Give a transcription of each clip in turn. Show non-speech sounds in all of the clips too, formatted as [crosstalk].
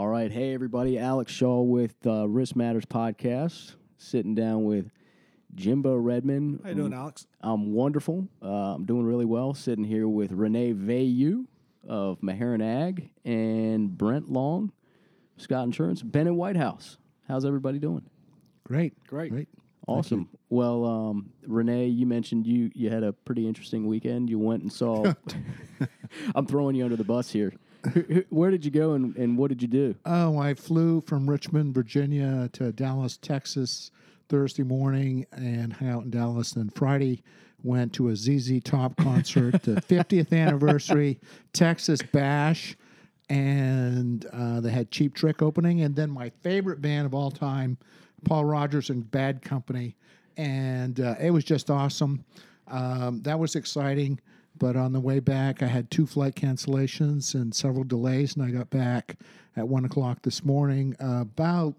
All right. Hey, everybody. Alex Shaw with uh, Risk Matters Podcast, sitting down with Jimbo Redman. How you doing, Alex? I'm wonderful. Uh, I'm doing really well. Sitting here with Renee Vayu of Meherrin Ag and Brent Long, Scott Insurance, Bennett Whitehouse. How's everybody doing? Great. Great. Great. Awesome. Well, um, Renee, you mentioned you you had a pretty interesting weekend. You went and saw. [laughs] [laughs] I'm throwing you under the bus here. Where did you go and, and what did you do? Oh, I flew from Richmond, Virginia to Dallas, Texas Thursday morning and hung out in Dallas. Then Friday went to a ZZ Top concert, the [laughs] 50th anniversary Texas Bash. And uh, they had Cheap Trick opening. And then my favorite band of all time, Paul Rodgers and Bad Company. And uh, it was just awesome. Um, that was exciting. But on the way back, I had two flight cancellations and several delays, and I got back at one o'clock this morning, about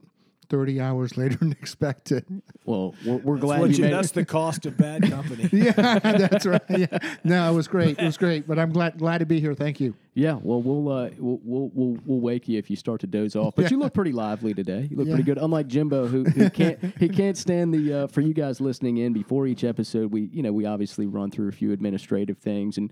30 hours later than [laughs] expected. Well, we're, we're glad What you you, made that's the cost of bad company. [laughs] yeah, that's right. Yeah. No, it was great. It was great. But I'm glad glad to be here. Thank you. Yeah, well, we'll, uh, we'll we'll we'll we'll wake you if you start to doze off. But you look pretty lively today. You look pretty good. Unlike Jimbo, who, who can't he can't stand the. Uh, for you guys listening in before each episode, we you know we obviously run through a few administrative things, and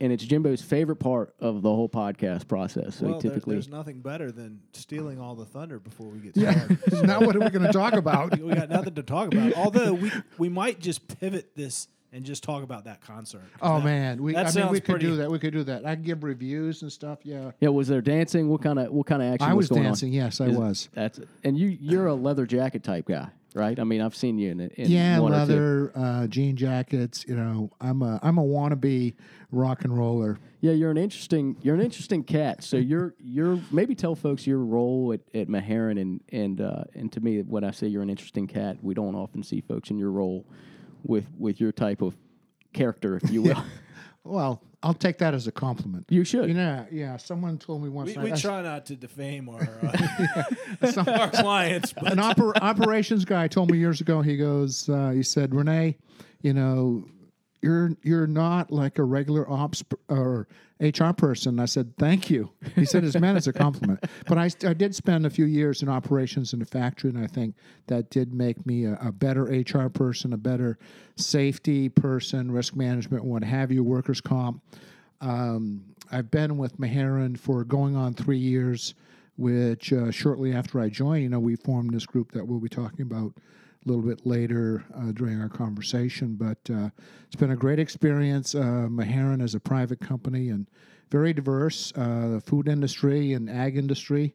and it's Jimbo's favorite part of the whole podcast process. So well, he there- typically there's nothing better than stealing all the thunder before we get Yeah. started. [laughs] now what are we going [laughs] to talk about? we got nothing to talk about. Although we we might just pivot this and just talk about that concert. Oh that- man, we that I mean we could pretty- do that. We could do that. I can give reviews and stuff. Yeah. yeah. Was there dancing? What kind of what kind of action I was going dancing. on? Yes, I Is- was. That's it. and you you're a leather jacket type guy, right? I mean, I've seen you in, it. Yeah, leather, uh, jean jackets. You know, I'm a I'm a wannabe rock and roller. Yeah, you're an interesting you're an interesting cat. So [laughs] you're you're maybe tell folks your role at, at Meherrin and and uh, and to me when I say you're an interesting cat, we don't often see folks in your role with with your type of character, if you will. Well, I'll take that as a compliment. you should. You know, yeah. Someone told me once. We, I- we I- try not to defame our uh, [laughs] [laughs] our clients, but an oper- operations guy told me years ago. He goes, uh, he said, Renee, you know, you're you're not like a regular ops or HR person. I said, thank you. He said, it's meant as a compliment. [laughs] But I, I did spend a few years in operations in a factory, and I think that did make me a, a better HR person, a better safety person, risk management, what have you, workers' comp. Um, I've been with Meherrin for going on three years, which uh, shortly after I joined, you know, we formed this group that we'll be talking about a little bit later uh, during our conversation. But uh, it's been a great experience. Uh, Meherrin is a private company and very diverse, uh, the food industry and ag industry,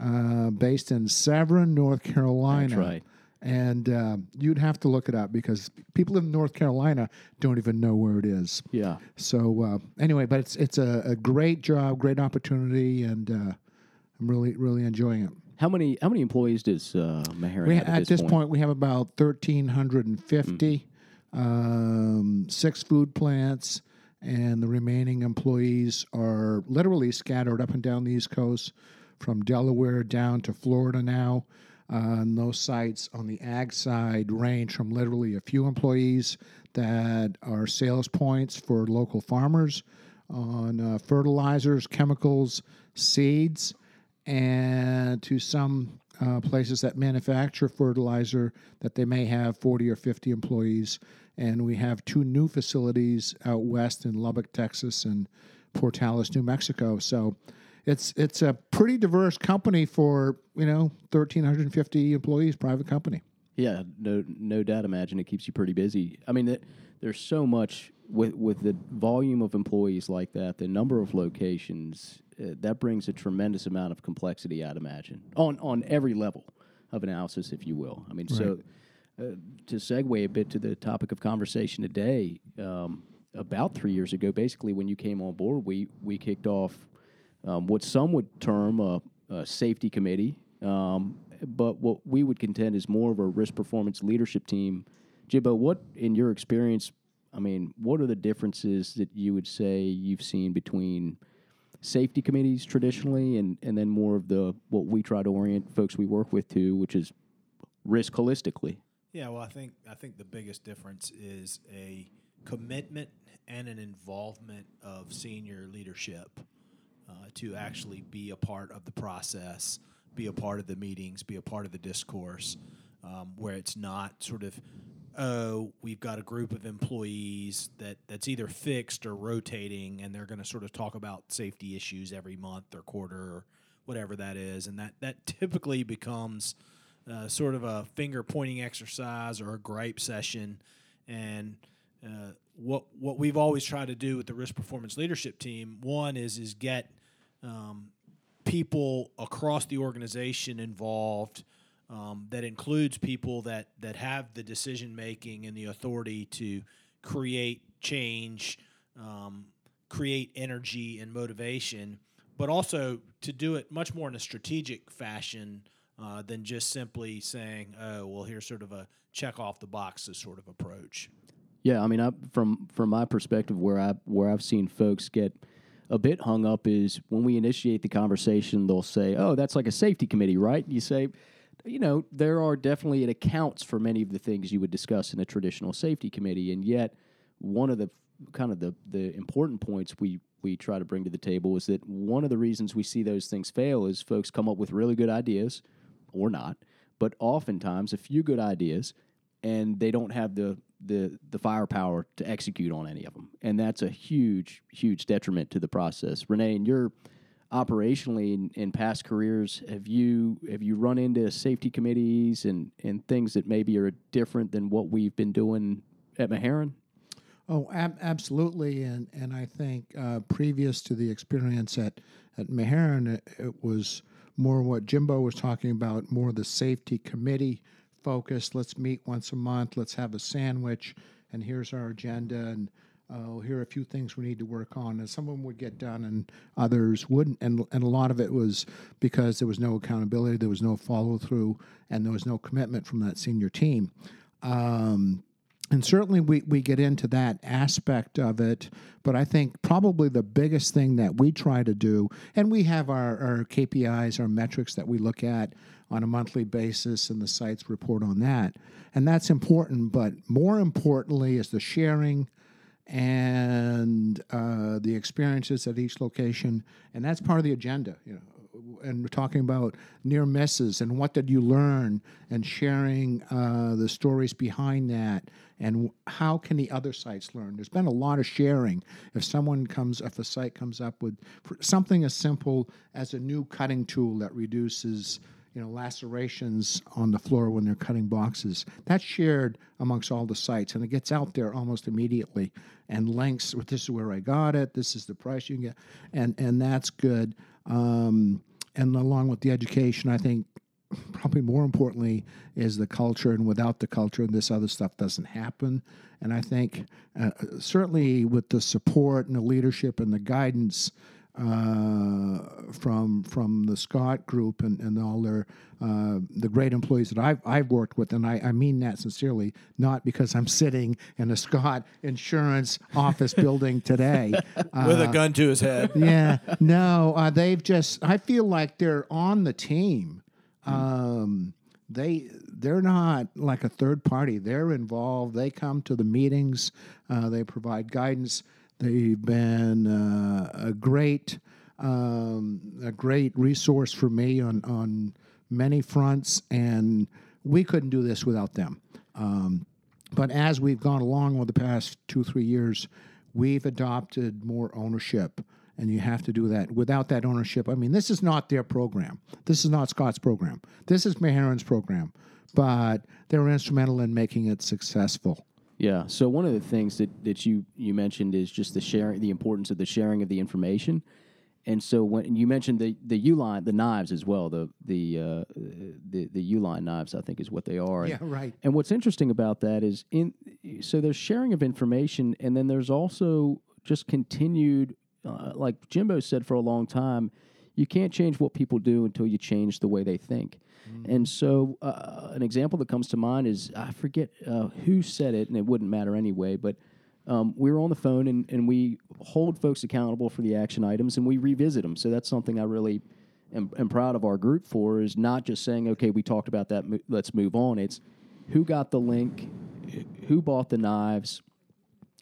uh, based in Severn, North Carolina. That's right. And uh, you'd have to look it up because people in North Carolina don't even know where it is. Yeah. So uh, anyway, but it's it's a, a great job, great opportunity, and uh, I'm really really enjoying it. How many how many employees does uh, We, have at this point, we have about 1,350, um, six food plants, and the remaining employees are literally scattered up and down the East Coast, from Delaware down to Florida now. Uh, and those sites on the ag side range from literally a few employees that are sales points for local farmers on uh, fertilizers, chemicals, seeds, and to some uh, places that manufacture fertilizer that they may have 40 or 50 employees. And we have two new facilities out west in Lubbock, Texas, and Portales, New Mexico. So it's it's a pretty diverse company for you know 1,350 employees, private company. Yeah, no, no doubt. Imagine it keeps you pretty busy. I mean, it, there's so much with with the volume of employees like that, the number of locations. Uh, that brings a tremendous amount of complexity. I'd imagine on on every level of analysis, if you will. I mean, so uh, to segue a bit to the topic of conversation today, um, about three years ago, basically when you came on board, we we kicked off um, what some would term a, a safety committee, um, but what we would contend is more of a risk performance leadership team. Jimbo, what in your experience? I mean, what are the differences that you would say you've seen between safety committees traditionally and, and then more of the what we try to orient folks we work with to, which is risk holistically? Yeah, well, I think I think the biggest difference is a commitment and an involvement of senior leadership. Uh, to actually be a part of the process, be a part of the meetings, be a part of the discourse, um, where it's not sort of oh, we've got a group of employees that, that's either fixed or rotating, and they're going to sort of talk about safety issues every month or quarter or whatever that is, and that that typically becomes uh, sort of a finger pointing exercise or a gripe session, and uh, what what we've always tried to do with the risk performance leadership team one is is get um, people across the organization involved um, that includes people that that have the decision making and the authority to create change, um, create energy and motivation, but also to do it much more in a strategic fashion uh, than just simply saying, "Oh, well, here's sort of a check off the boxes sort of approach." Yeah, I mean, I, from from my perspective, where I where I've seen folks get a bit hung up is when we initiate the conversation, they'll say, "Oh, that's like a safety committee, right?" You say, you know, there are definitely it accounts for many of the things you would discuss in a traditional safety committee, and yet one of the kind of the the important points we we try to bring to the table is that one of the reasons we see those things fail is folks come up with really good ideas or not, but oftentimes a few good ideas and they don't have the the the firepower to execute on any of them, and that's a huge huge detriment to the process. Renee, in your operationally in, in, past careers, have you have you run into safety committees and and things that maybe are different than what we've been doing at Meherrin? Oh, ab- absolutely, and and I think uh, previous to the experience at at Meherrin, it, it, was more what Jimbo was talking about, more the safety committee focus. Let's meet once a month. Let's have a sandwich, and here's our agenda and oh, here are a few things we need to work on. And some of them would get done and others wouldn't. And, and a lot of it was because there was no accountability, there was no follow through, and there was no commitment from that senior team. Um, and certainly we, we get into that aspect of it, but I think probably the biggest thing that we try to do, and we have our, our KPIs, our metrics that we look at on a monthly basis, and the sites report on that. And that's important, but more importantly is the sharing and uh, the experiences at each location, and that's part of the agenda. You know, and we're talking about near misses and what did you learn, and sharing uh, the stories behind that, and how can the other sites learn. There's been a lot of sharing. If someone comes, if a site comes up with something as simple as a new cutting tool that reduces you know, lacerations on the floor when they're cutting boxes. That's shared amongst all the sites, and it gets out there almost immediately. And links, this is where I got it. This is the price you can get, and and that's good. Um, and along with the education, I think probably more importantly is the culture. And without the culture, and this other stuff doesn't happen. And I think uh, certainly with the support and the leadership and the guidance uh, from from the Scott Group and, and all their uh, the great employees that I've I've worked with, and I, I mean that sincerely, not because I'm sitting in a Scott Insurance office building today [laughs] with a uh, gun to his head. [laughs] Yeah, no, uh, they've just I feel like they're on the team. Um, they they're not like a third party. They're involved. They come to the meetings. Uh, they provide guidance They've been uh, a great um, a great resource for me on on many fronts, and we couldn't do this without them. Um, but as we've gone along over the past two three years, we've adopted more ownership and you have to do that. Without that ownership, I mean, this is not their program. This is not Scott's program. This is Meherrin's program, but they're instrumental in making it successful. Yeah. So one of the things that, that you, you mentioned is just the sharing, the importance of the sharing of the information. And so when you mentioned the the Uline, the knives as well, the the uh, the the Uline knives, I think is what they are. Yeah, right. And what's interesting about that is in so there's sharing of information, and then there's also just continued, uh, like Jimbo said for a long time, you can't change what people do until you change the way they think. Mm-hmm. And so, uh, an example that comes to mind is I forget uh, who said it, and it wouldn't matter anyway, but um, we were on the phone and, and we hold folks accountable for the action items and we revisit them. So, that's something I really am, am proud of our group for is not just saying, okay, we talked about that, mo- let's move on. It's who got the link, who bought the knives,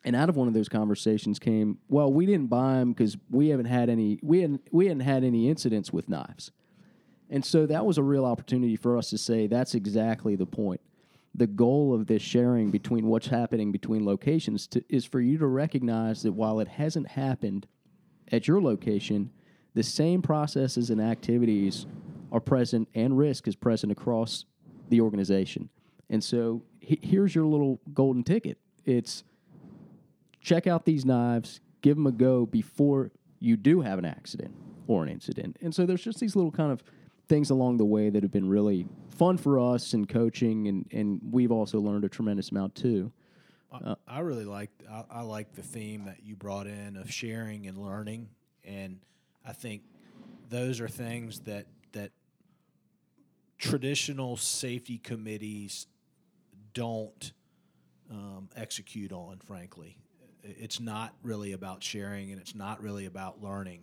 And out of one of those conversations came, well, we didn't buy them because we haven't had any we hadn't we hadn't had any incidents with knives. And so that was a real opportunity for us to say that's exactly the point. The goal of this sharing between what's happening between locations to, is for you to recognize that while it hasn't happened at your location, the same processes and activities are present and risk is present across the organization. And so he, here's your little golden ticket. It's check out these knives, give them a go before you do have an accident or an incident. And so there's just these little kind of things along the way that have been really fun for us in coaching, and, and we've also learned a tremendous amount too. I, I really like I, I like the theme that you brought in of sharing and learning, and I think those are things that that traditional safety committees don't um, execute on. Frankly, it's not really about sharing, and it's not really about learning.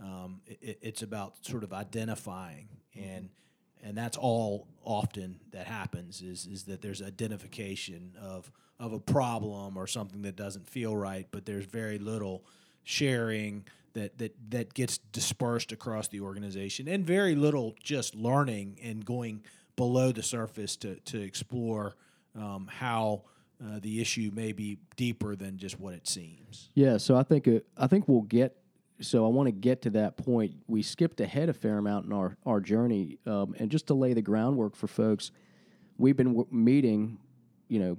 Um, it, it's about sort of identifying and and that's all often that happens is is that there's identification of of a problem or something that doesn't feel right, but there's very little sharing that that that gets dispersed across the organization, and very little just learning and going below the surface to to explore um, how. Uh, the issue may be deeper than just what it seems. Yeah, so I think uh, I think we'll get so I want to get to that point. We skipped ahead a fair amount in our our journey, um, and just to lay the groundwork for folks, we've been w- meeting, you know,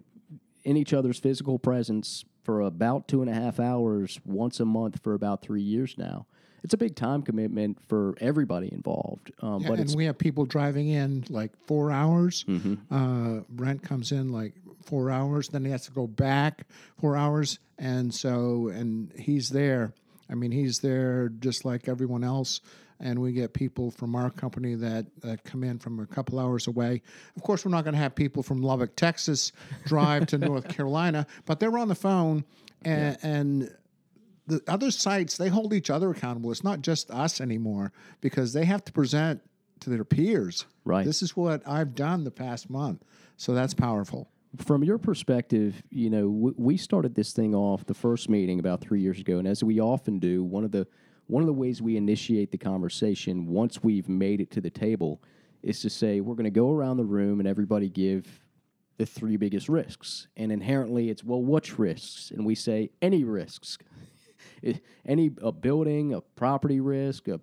in each other's physical presence for about two and a half hours once a month for about three years now. It's a big time commitment for everybody involved. Um, Yeah, but and we have people driving in like four hours. Mm-hmm. Uh, Brent comes in like four hours, then he has to go back four hours, and so and he's there. I mean, he's there just like everyone else. And we get people from our company that, that come in from a couple hours away. Of course, we're not going to have people from Lubbock, Texas, drive to [laughs] North Carolina, but they're on the phone, and, and the other sites they hold each other accountable. It's not just us anymore because they have to present to their peers. Right. This is what I've done the past month. So that's powerful. from your perspective, you know, w- we started this thing off the first meeting about three years ago, and as we often do, one of the one of the ways we initiate the conversation once we've made it to the table is to say we're going to go around the room and everybody give the three biggest risks, and inherently it's well, which risks? And we say any risks, any a building, a property risk, a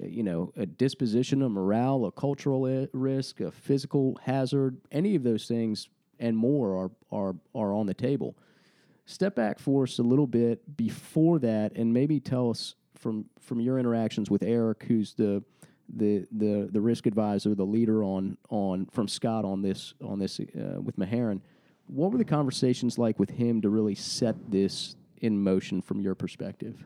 you know, a disposition, a morale, a cultural risk, a physical hazard, any of those things and more are are are on the table. Step back for us a little bit before that, and maybe tell us from from your interactions with Eric, who's the the the the risk advisor, the leader on on from Scott on this on this uh, with Meherrin. What were the conversations like with him to really set this in motion from your perspective?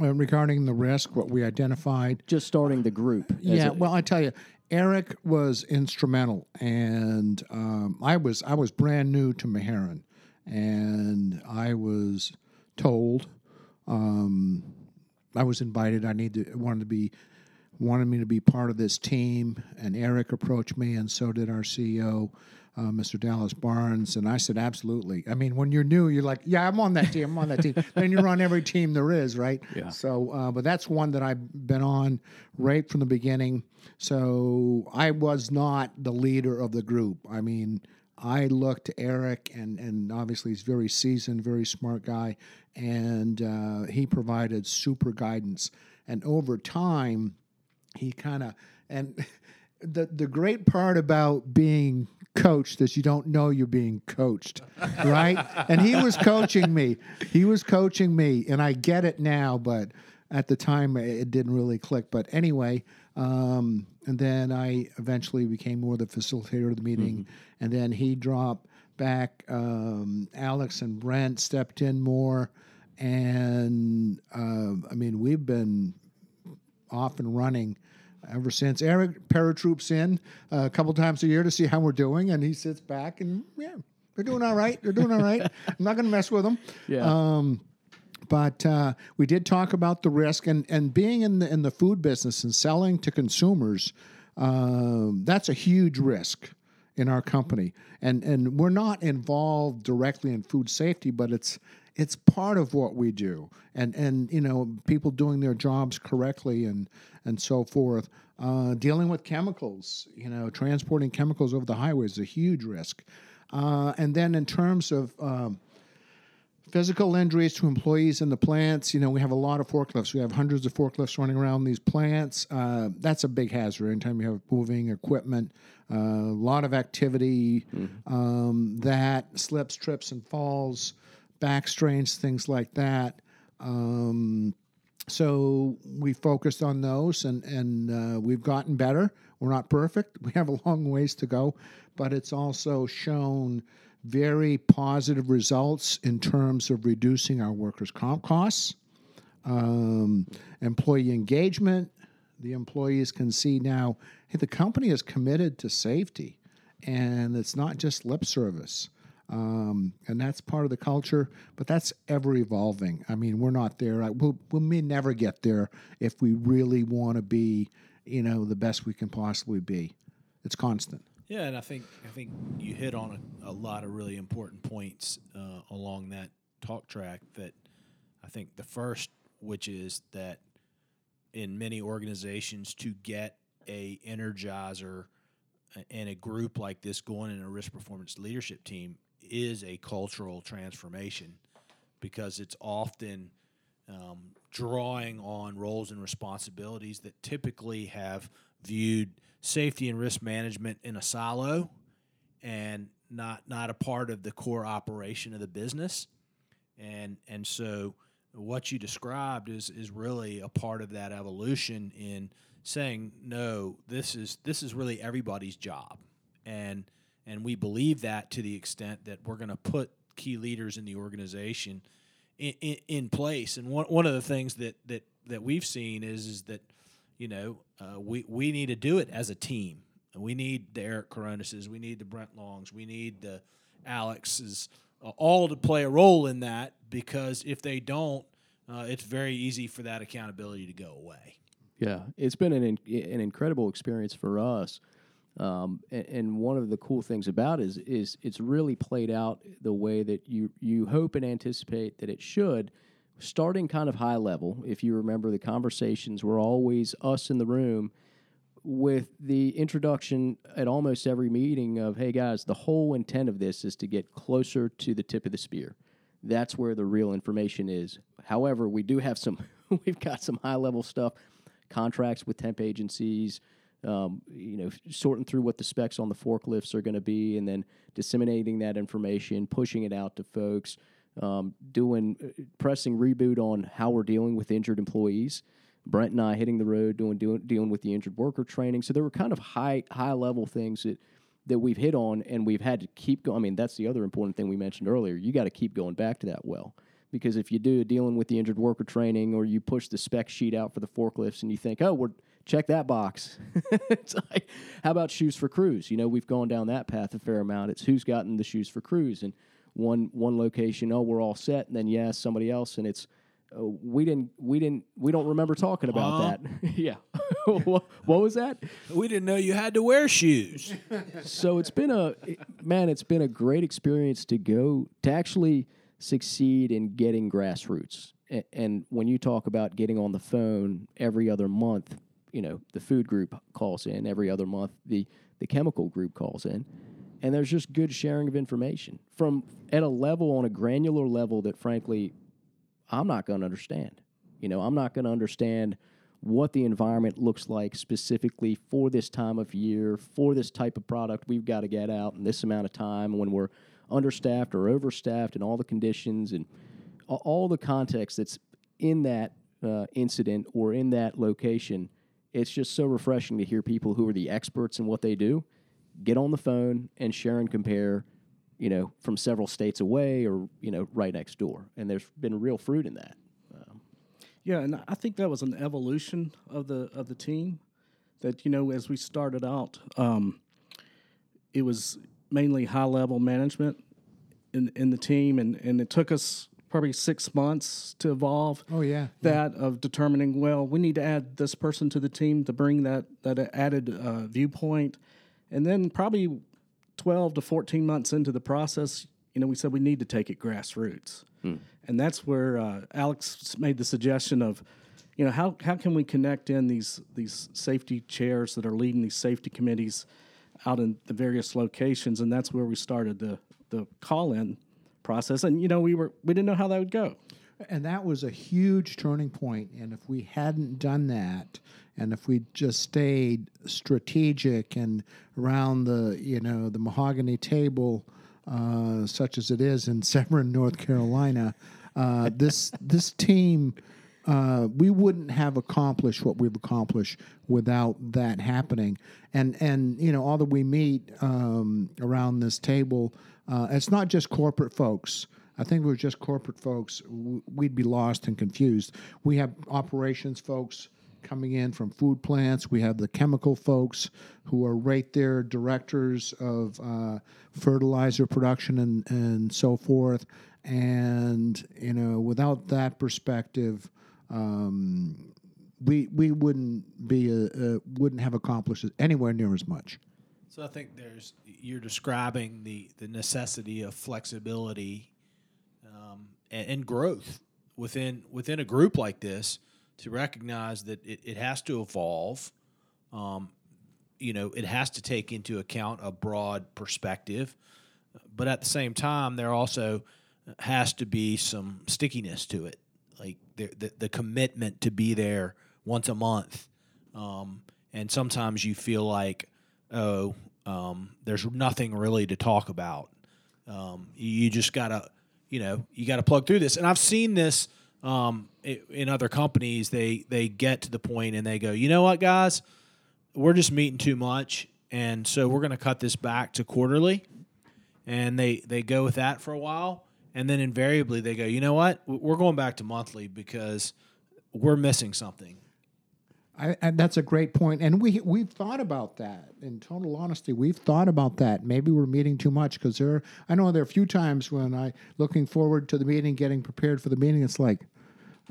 Uh, regarding the risk, what we identified. Just starting the group. Yeah, a- well, I tell you, Eric was instrumental, and um, I was I was brand new to Meherrin, and I was told, um, I was invited. I need to wanted to be wanted me to be part of this team, and Eric approached me, and so did our CEO. Uh, Mr. Dallas Barnes, and I said, absolutely. I mean, when you're new, you're like, yeah, I'm on that team, I'm on that team. [laughs] then you're on every team there is, right? Yeah. So, uh, but that's one that I've been on right from the beginning. So I was not the leader of the group. I mean, I looked to Eric, and and obviously he's very seasoned, very smart guy, and uh, he provided super guidance. And over time, he kind of and [laughs] the the great part about being coached is you don't know you're being coached right? [laughs] And he was coaching me. He was coaching me and i get it now but at the time it didn't really click. But anyway um, and then i eventually became more the facilitator of the meeting. And then he dropped back um, alex and brent stepped in more. And uh, i mean we've been off and running ever since. Eric paratroops in uh, a couple times a year to see how we're doing, and he sits back and yeah, they're doing all right. They're doing all right. [laughs] I'm not going to mess with them. Yeah. Um, but uh, we did talk about the risk and, and being in the in the food business and selling to consumers. Um, that's a huge risk in our company, and and we're not involved directly in food safety, but it's it's part of what we do, and and you know people doing their jobs correctly and and so forth. Uh, dealing with chemicals, you know, transporting chemicals over the highway is a huge risk. Uh, and then in terms of um, physical injuries to employees in the plants, you know, we have a lot of forklifts. We have hundreds of forklifts running around these plants. Uh, that's a big hazard anytime you have moving equipment. Uh, a lot of activity um, that slips, trips, and falls, back strains, things like that. Um, so we focused on those, and and uh, we've gotten better. We're not perfect. [laughs] We have a long ways to go, but it's also shown very positive results in terms of reducing our workers' comp costs, um, employee engagement. The employees can see now, hey, the company is committed to safety, and it's not just lip service. Um, and that's part of the culture, but that's ever evolving. I mean, we're not there. We'll, we may never get there if we really want to be, you know, the best we can possibly be. It's constant. Yeah, and I think I think you hit on a, a lot of really important points uh, along that talk track. That I think the first, which is that in many organizations, to get a energizer and a group like this going in a risk performance leadership team is a cultural transformation because it's often um, drawing on roles and responsibilities that typically have viewed safety and risk management in a silo and not not a part of the core operation of the business. And and so what you described is is really a part of that evolution in saying no this is this is really everybody's job. And and we believe that to the extent that we're going to put key leaders in the organization in, in, in place and one, one of the things that that that we've seen is is that you know uh, we we need to do it as a team we need the Eric Coronases, we need the Brent Longs, we need the Alexes, uh, all to play a role in that because if they don't, uh, it's very easy for that accountability to go away. Yeah, it's been an an incredible experience for us. Um, and, and one of the cool things about it is is it's really played out the way that you you hope and anticipate that it should. Starting kind of high level, if you remember, the conversations were always us in the room with the introduction at almost every meeting of, hey guys, the whole intent of this is to get closer to the tip of the spear. That's where the real information is. However, we do have some, [laughs] we've got some high level stuff, contracts with temp agencies, um, you know, sorting through what the specs on the forklifts are going to be, and then disseminating that information, pushing it out to folks, um, doing uh, pressing reboot on how we're dealing with injured employees. Brent and I hitting the road, doing, doing dealing with the injured worker training. So there were kind of high high level things that that we've hit on, and we've had to keep going. I mean, that's the other important thing we mentioned earlier. You got to keep going back to that well. Because if you do dealing with the injured worker training, or you push the spec sheet out for the forklifts, and you think, "Oh, we're check that box," [laughs] it's like, how about shoes for crews? You know, we've gone down that path a fair amount. It's who's gotten the shoes for crews, and one one location, oh, we're all set, and then yes, somebody else, and it's uh, we didn't we didn't we don't remember talking about Huh? that. [laughs] yeah, [laughs] what, what was that? We didn't know you had to wear shoes. So it's been a it- man, it's been a great experience to go to actually succeed in getting grassroots. A- And when you talk about getting on the phone every other month, you know, the food group calls in every other month, the the chemical group calls in. And there's just good sharing of information from at a level on a granular level that frankly I'm not going to understand. You know, I'm not going to understand what the environment looks like specifically for this time of year, for this type of product we've got to get out in this amount of time when we're understaffed or overstaffed and all the conditions and all the context that's in that uh, incident or in that location. It's just so refreshing to hear people who are the experts in what they do get on the phone and share and compare you know, from several states away or, you know, right next door. And there's been real fruit in that. Yeah, and I think that was an evolution of the of the team. That you know, as we started out, um, it was mainly high level management in in the team, and and it took us probably six months to evolve. Oh, yeah. that of determining well, we need to add this person to the team to bring that that added uh, viewpoint, and then probably twelve to fourteen months into the process, you know, we said we need to take it grassroots, and that's where uh, Alex made the suggestion of, you know, how how can we connect in these these safety chairs that are leading these safety committees out in the various locations, and that's where we started the the call in process. And you know, we were we didn't know how that would go. And that was a huge turning point. And if we hadn't done that, and if we just stayed strategic and around the you know the mahogany table, uh, such as it is in Severn, North Carolina, uh, this this team. Uh, we wouldn't have accomplished what we've accomplished without that happening. And and you know, all that we meet um, around this table, uh, it's not just corporate folks. I think was just corporate folks, we'd be lost and confused. We have operations folks coming in from food plants. We have the chemical folks who are right there, directors of uh, fertilizer production and, and so forth. And, you know, without that perspective, um, we, we wouldn't be a, wouldn't have accomplished anywhere near as much. So I think there's you're describing the the necessity of flexibility um, and, and growth within within a group like this to recognize that it, it has to evolve. Um, you know, it has to take into account a broad perspective, but at the same time, there also has to be some stickiness to it, the the, commitment to be there once a month. Um, and sometimes you feel like, oh, um, there's nothing really to talk about. Um, you just gotta, you know, you gotta plug through this. And I've seen this um, in other companies. They they get to the point and they go, you know what, guys, we're just meeting too much, and so we're gonna cut this back to quarterly. And they they go with that for a while, and then invariably they go, you know what, we're going back to monthly because we're missing something. I, and that's a great point. and we we've thought about that. In total honesty, we've thought about that. Maybe we're meeting too much because there. I know there are a few times when I looking forward to the meeting, getting prepared for the meeting. It's like,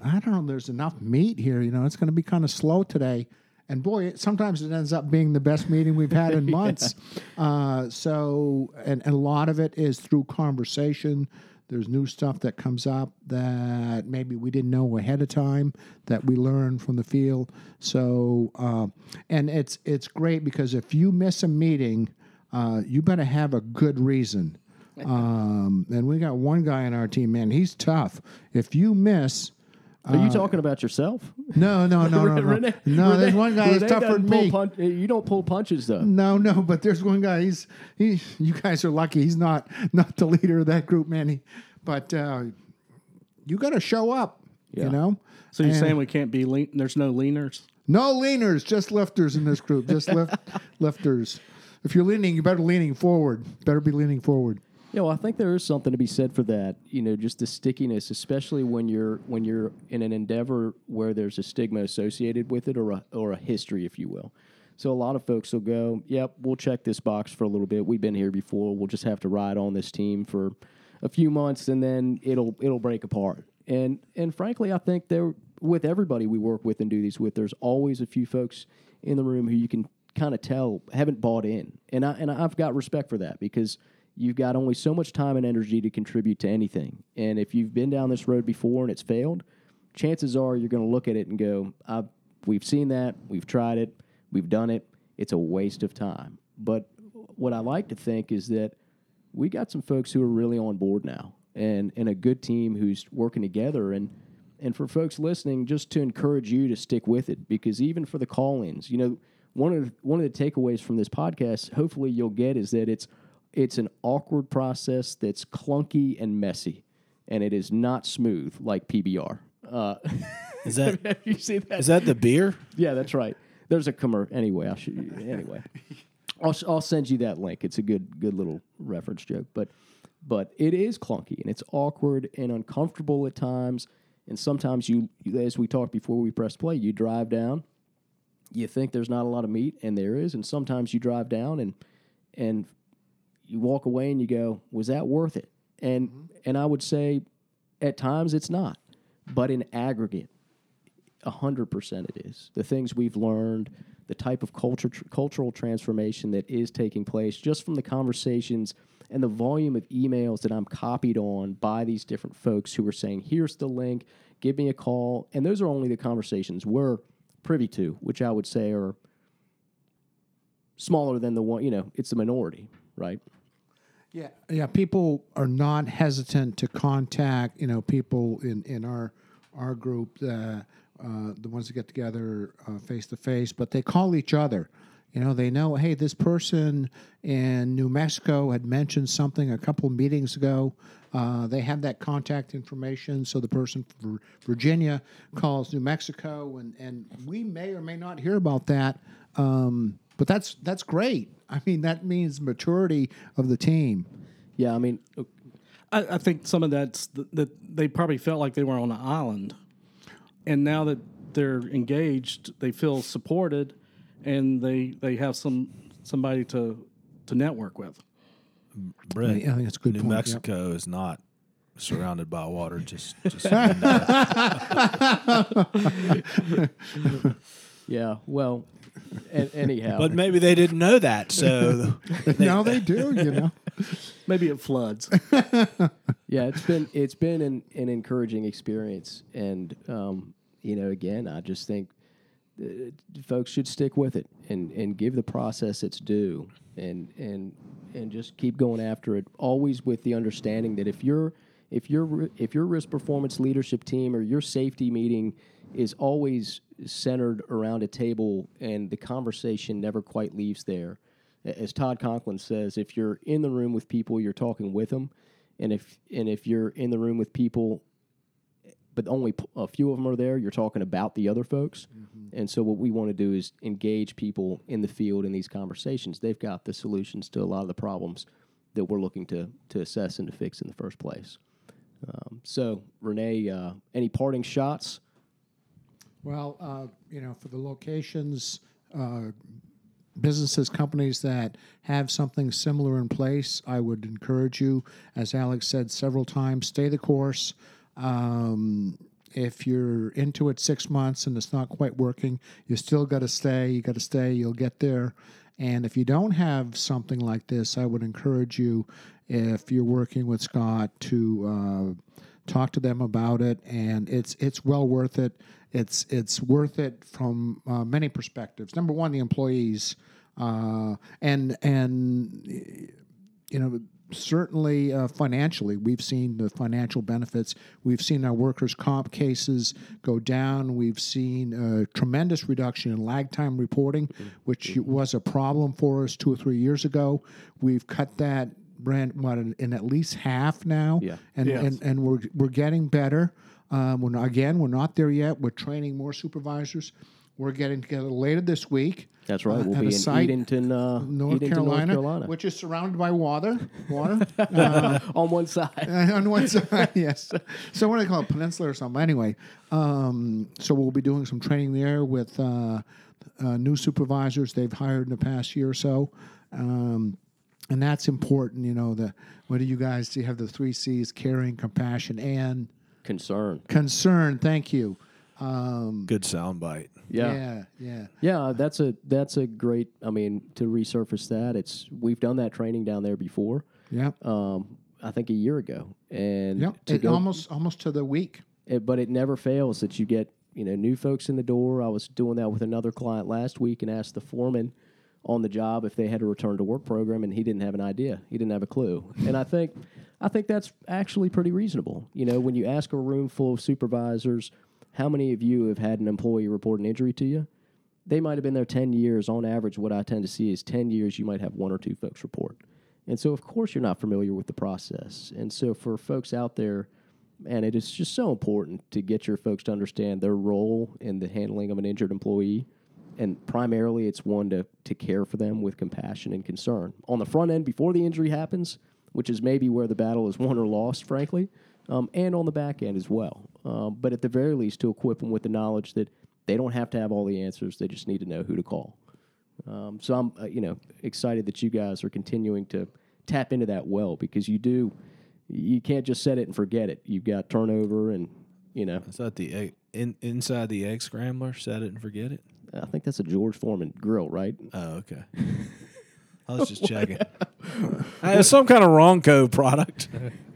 I don't know. There's enough meat here. You know, it's going to be kind of slow today. And boy, it, sometimes it ends up being the best meeting we've had in [laughs] months. uh, so, and, and a lot of it is through conversation. There's new stuff that comes up that maybe we didn't know ahead of time that we learn from the field. So, uh, and it's it's great because if you miss a meeting, uh, you better have a good reason. [laughs] Um, and we got one guy on our team, man. He's tough. If you miss, Are you talking about yourself? no, no, [laughs] no, no, no. Renee- no, there's one guy that's Renee tougher doesn't than pull me. pun- you don't pull punches though. No, no, but there's one guy. He's he. You guys are lucky. He's not not the leader of that group, man. He, but uh, you got to show up. Yeah. You know. So you're And- saying we can't be lean? There's no leaners. no leaners, just lifters in this group. Just lift lifters. [laughs] If you're leaning, you better leaning forward. Better be leaning forward. Yeah, I think there is something to be said for that. You know, just the stickiness, especially when you're when you're in an endeavor where there's a stigma associated with it, or a or a history, if you will. So a lot of folks will go, "Yep, we'll check this box for a little bit. We've been here before. We'll just have to ride on this team for a few months, and then it'll it'll break apart." And and frankly, I think there with everybody we work with and do these with, there's always a few folks in the room who you can kind of tell haven't bought in, and I and I've got respect for that because you've got only so much time and energy to contribute to anything. And if you've been down this road before and it's failed, chances are you're going to look at it and go, "We've seen that, we've tried it, we've done it. It's a waste of time." But what I like to think is that we got some folks who are really on board now, and and a good team who's working together and. And for folks listening, just to encourage you to stick with it, because even for the call-ins, you know, one of the, one of the takeaways from this podcast, hopefully you'll get, is that it's it's an awkward process that's clunky and messy, and it is not smooth like PBR. Uh, Is that [laughs] have you seen that? is that the beer? yeah, that's right. There's a commercial. Anyway, I'll show you. Anyway, I'll, I'll send you that link. It's a good good little reference joke, but but it is clunky and it's awkward and uncomfortable at times. And sometimes you, as we talked before we press play, you drive down, you think there's not a lot of meat, and there is. And sometimes you drive down and and you walk away and you go, was that worth it? And mm-hmm. and I would say, at times it's not, but in aggregate, A hundred percent, it is. The things we've learned, the type of culture, tr- cultural transformation that is taking place, just from the conversations and the volume of emails that I'm copied on by these different folks who are saying, "Here's the link, give me a call," and those are only the conversations we're privy to, which I would say are smaller than the one. You know, it's the minority, right? Yeah, yeah. People are not hesitant to contact you know people in in our our group, uh, uh, the ones that get together face to face, but they call each other. You know, they know, hey, this person in New Mexico had mentioned something a couple meetings ago. Uh, they have that contact information, so the person from Virginia calls New Mexico, and, and we may or may not hear about that. Um, but that's that's great. I mean, that means maturity of the team. Yeah, I mean, I, I think some of that's th- that they probably felt like they were on an island, and now that they're engaged, they feel supported, and they they have some somebody to to network with. Brett, I think that's a good New point, yep. Mexico is not surrounded by water. Just, [laughs] just so you know. [laughs] yeah. Well, a- anyhow, but maybe they didn't know that. So [laughs] now they do, you know. Maybe it floods. [laughs] yeah, it's been it's been an, an encouraging experience, and um, you know, again, I just think uh, folks should stick with it and, and give the process its due, and and and just keep going after it. Always with the understanding that if your if your if your risk performance leadership team or your safety meeting is always centered around a table and the conversation never quite leaves there. As Todd Conklin says, if you're in the room with people, you're talking with them, and if and if you're in the room with people but only a few of them are there. You're talking about the other folks. And so, what we want to do is engage people in the field in these conversations. They've got the solutions to a lot of the problems that we're looking to, to assess and to fix in the first place. Um, so, Renee, uh, any parting shots? Well, uh, you know, for the locations, uh, businesses, companies that have something similar in place, I would encourage you, as Alex said several times, stay the course. Um, if you're into it six months and it's not quite working, you still got to stay. You got to stay. You'll get there. And if you don't have something like this, I would encourage you, if you're working with Scott, to uh, talk to them about it. And it's it's well worth it. It's it's worth it from uh, many perspectives. Number one, the employees, uh, and and you know certainly uh, financially we've seen the financial benefits we've seen our workers comp cases go down we've seen a tremendous reduction in lag time reporting which was a problem for us two or three years ago we've cut that brand what in, in at least half now Yeah. and, Yes. and and we're we're getting better um, we're not, again we're not there yet we're training more supervisors we're getting together later this week That's right. uh, we'll be in site Edenton, uh, North Edenton, Carolina, North Carolina. which is surrounded by water. Water [laughs] uh, on one side. [laughs] on one side, yes. So what do they call it, peninsula or something? Anyway, um, so we'll be doing some training there with uh, uh, new supervisors they've hired in the past year or so. Um, and that's important, you know. The what do you guys do? You have the three C's: caring, compassion, and Concern. concern. Thank you. Um, good soundbite. Yeah. yeah, yeah. Yeah, that's a that's a great. I mean, to resurface that, it's we've done that training down there before. Yeah. Um, I think a year ago, and yeah, It go, almost almost to the week. it, but it never fails that you get you know new folks in the door. I was doing that with another client last week and asked the foreman on the job if they had a return to work program, and he didn't have an idea. He didn't have a clue. and I think I think that's actually pretty reasonable. You know, when you ask a room full of supervisors, how many of you have had an employee report an injury to you? They might have been there 10 years. On average, what I tend to see is 10 years, you might have one or two folks report. And so, of course, you're not familiar with the process. And so, for folks out there, and it is just so important to get your folks to understand their role in the handling of an injured employee. And primarily, it's one to, to care for them with compassion and concern. On the front end, before the injury happens, which is maybe where the battle is won or lost, frankly, um, and on the back end as well. Um, but at the very least, to equip them with the knowledge that they don't have to have all the answers, they just need to know who to call. Um, so I'm, uh, you know, excited that you guys are continuing to tap into that well because you do, you can't just set it and forget it. You've got turnover and, you know, Is that the in, inside the egg scrambler, set it and forget it. I think that's a George Foreman grill, right? Oh, okay. [laughs] I was just checking. [laughs] Uh, it's some kind of Ronco product. [laughs]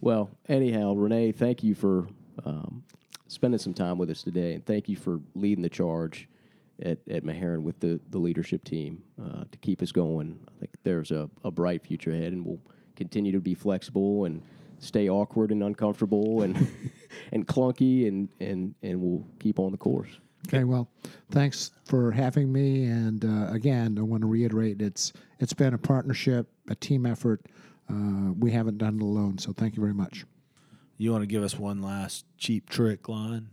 Well, anyhow, Renee, thank you for um, spending some time with us today, and thank you for leading the charge at, at Meherrin with the, the leadership team uh, to keep us going. I think there's a, a bright future ahead, and we'll continue to be flexible and stay awkward and uncomfortable and and clunky, and, and, and we'll keep on the course. Okay, well, thanks for having me. And uh, again, I want to reiterate it's it's been a partnership, a team effort. Uh, we haven't done it alone, so thank you very much. You want to give us one last cheap trick line?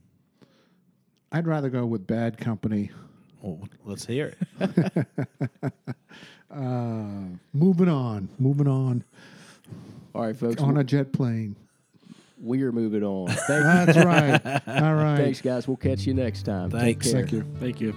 I'd rather go with bad company. Well, let's hear it. [laughs] Uh, moving on, moving on All right, folks, on a jet plane. We are moving on. Thank you. That's right. All [laughs] right. Thanks, guys. We'll catch you next time. Thanks. Thank you. Thank you.